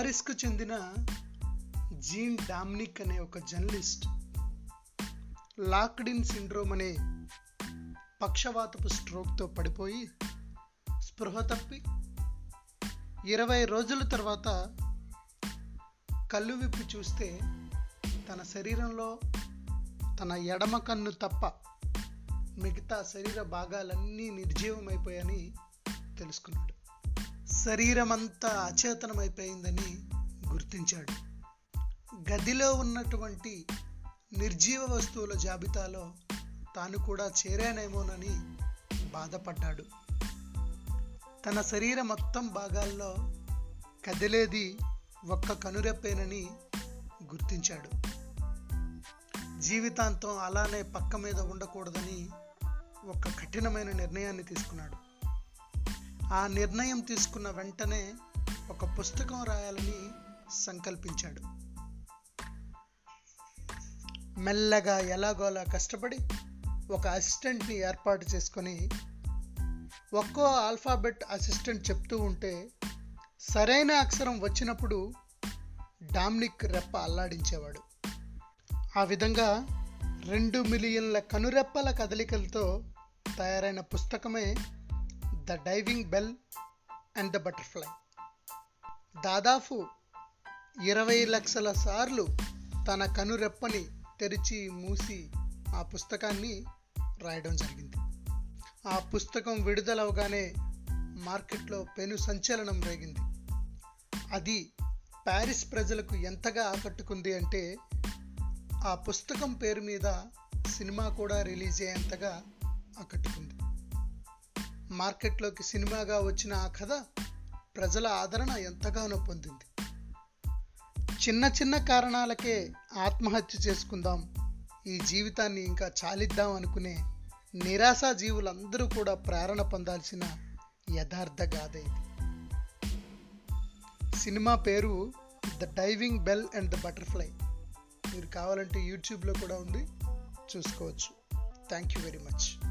ప్యారిస్కు చెందిన జీన్ డామ్నిక్ అనే ఒక జర్నలిస్ట్ లాక్డిన్ సిండ్రోమ్ అనే పక్షవాతపు స్ట్రోక్తో పడిపోయి స్పృహ తప్పి. ఇరవై రోజుల తర్వాత కళ్ళు విప్పి చూస్తే తన శరీరంలో తన ఎడమ కన్ను తప్ప మిగతా శరీర భాగాలన్నీ నిర్జీవమైపోయాయని తెలుసుకున్నాడు. శరీరం అంతా అచేతనమైపోయిందని గుర్తించాడు. గదిలో ఉన్నటువంటి నిర్జీవ వస్తువుల జాబితాలో తాను కూడా చేరానేమోనని బాధపడ్డాడు. తన శరీర మొత్తం భాగాల్లో కదిలేది ఒక్క కనురెప్పేనని గుర్తించాడు. జీవితాంతం అలానే పక్క మీద ఉండకూడదని ఒక కఠినమైన నిర్ణయాన్ని తీసుకున్నాడు. ఆ నిర్ణయం తీసుకున్న వెంటనే ఒక పుస్తకం రాయాలని సంకల్పించాడు. మెల్లగా ఎలాగోలా కష్టపడి ఒక అసిస్టెంట్ని ఏర్పాటు చేసుకొని ఒక్కో ఆల్ఫాబెట్ అసిస్టెంట్ చెప్తూ ఉంటే సరైన అక్షరం వచ్చినప్పుడు డామ్నిక్ రెప్ప అల్లాడించేవాడు. ఆ విధంగా రెండు మిలియన్ల కనురెప్పల కదలికలతో తయారైన పుస్తకమే the diving bell and the butterfly. దాదాపు ఇరవై లక్షల సార్లు తన కనురెప్పని తెరిచి మూసి ఆ పుస్తకాన్ని రాయడం జరిగింది. ఆ పుస్తకం విడుదలవగానే మార్కెట్లో పెను సంచలనం రేగింది. అది ప్యారిస్ ప్రజలకు ఎంతగా ఆకట్టుకుంది అంటే ఆ పుస్తకం పేరు మీద సినిమా కూడా రిలీజ్ అయ్యేంతగా ఆకట్టుకుంది. మార్కెట్లోకి సినిమాగా వచ్చిన ఆ కథ ప్రజల ఆదరణ ఎంతగానో పొందింది. చిన్న చిన్న కారణాలకే ఆత్మహత్య చేసుకుందాం ఈ జీవితాన్ని ఇంకా చాలిద్దాం అనుకునే నిరాశా జీవులందరూ కూడా ప్రేరణ పొందాల్సిన యథార్థ గాథ ఇది. సినిమా పేరు the diving bell and the butterfly. మీరు కావాలంటే యూట్యూబ్లో కూడా ఉంది చూసుకోవచ్చు. Thank you very much.